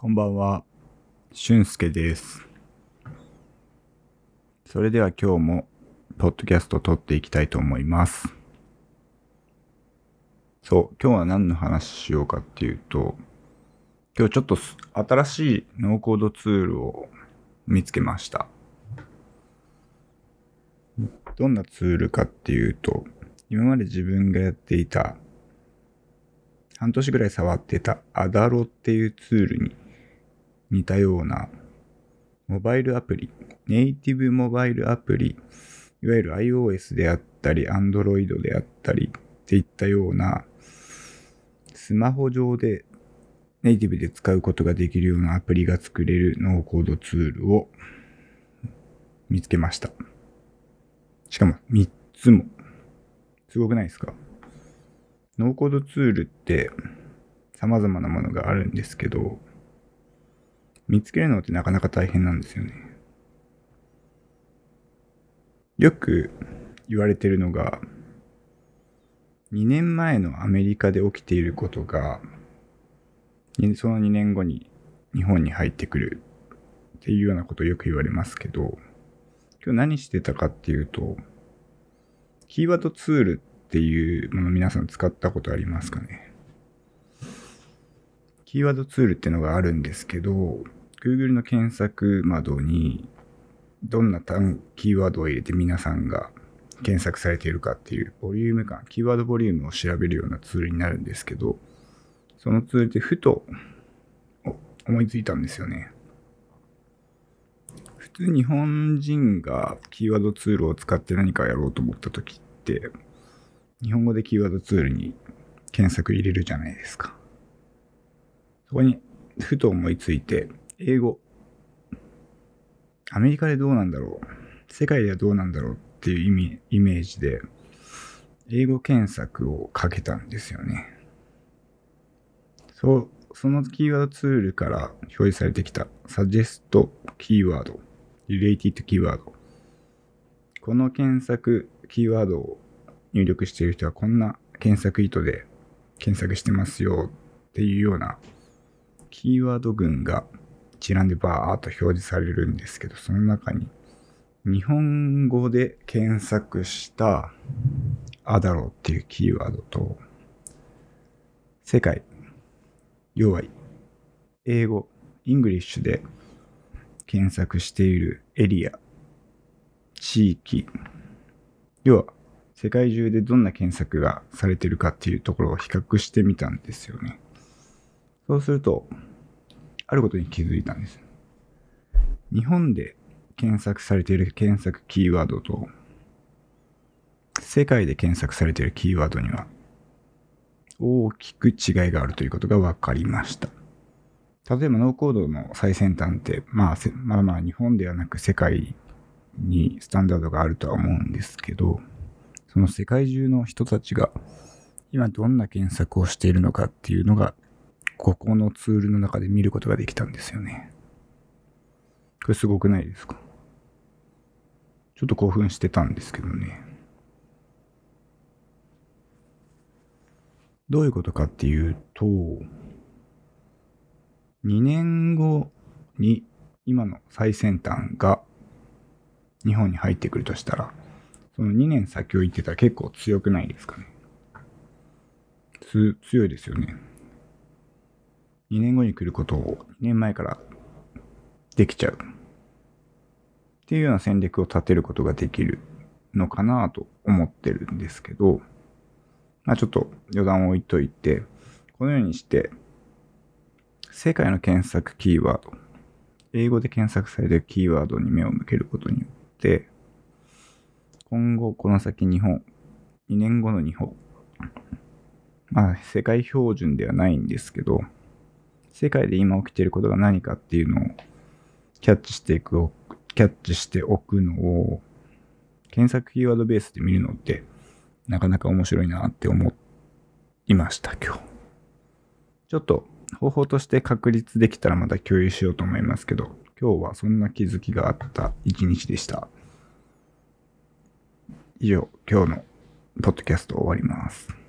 こんばんは、俊介です。それでは今日も、ポッドキャストを撮っていきたいと思います。そう、今日は何の話しようかっていうと、今日ちょっと新しいノーコードツールを見つけました。どんなツールかっていうと、今まで自分がやっていた半年ぐらい触ってたアダロっていうツールに似たようなモバイルアプリ、ネイティブモバイルアプリ、いわゆる iOS であったり Android であったりっていったようなスマホ上でネイティブで使うことができるようなアプリが作れるノーコードツールを見つけました。しかも3つも。すごくないですか？ノーコードツールって様々なものがあるんですけど、見つけるのってなかなか大変なんですよね。よく言われてるのが、2年前のアメリカで起きていることが、その2年後に日本に入ってくるっていうようなことをよく言われますけど、今日何してたかっていうと、キーワードツールっていうもの皆さん使ったことありますかね？キーワードツールっていうのがあるんですけど、Google の検索窓にどんな単キーワードを入れて皆さんが検索されているかっていうボリューム感、キーワードボリュームを調べるようなツールになるんですけど、そのツールでふと思いついたんですよね。普通日本人がキーワードツールを使って何かやろうと思った時って、日本語でキーワードツールに検索入れるじゃないですか。そこにふと思いついて、英語。アメリカでどうなんだろう世界ではどうなんだろうっていう意味、イメージで、英語検索をかけたんですよね。そう、そのキーワードツールから表示されてきたサジェストキーワード、related キーワード。この検索キーワードを入力している人はこんな検索意図で検索してますよっていうようなキーワード群が一覧でバーっと表示されるんですけど、その中に日本語で検索したAdalo っていうキーワードと世界、要は英語、 English で検索しているエリア、地域、要は世界中でどんな検索がされてるかっていうところを比較してみたんですよね。そうすると、あることに気づいたんです。日本で検索されている検索キーワードと、世界で検索されているキーワードには、大きく違いがあるということが分かりました。例えばノーコードの最先端って、まあ、まあまあ日本ではなく世界にスタンダードがあるとは思うんですけど、その世界中の人たちが今どんな検索をしているのかっていうのが、ここのツールの中で見ることができたんですよね。これすごくないですか？ちょっと興奮してたんですけどね。どういうことかっていうと、2年後に今の最先端が日本に入ってくるとしたら、その2年先を言ってたら結構強くないですかね？強いですよね。2年後に来ることを2年前からできちゃう。っていうような戦略を立てることができるのかなと思ってるんですけど、まあちょっと余談を置いといて、このようにして、世界の検索キーワード、英語で検索されるキーワードに目を向けることによって、今後この先日本、2年後の日本、まあ世界標準ではないんですけど、世界で今起きていることが何かっていうのをキャッチしていく、キャッチしておくのを、検索キーワードベースで見るのって、なかなか面白いなって思いました、今日。ちょっと方法として確立できたらまた共有しようと思いますけど、今日はそんな気づきがあった一日でした。以上、今日のポッドキャスト終わります。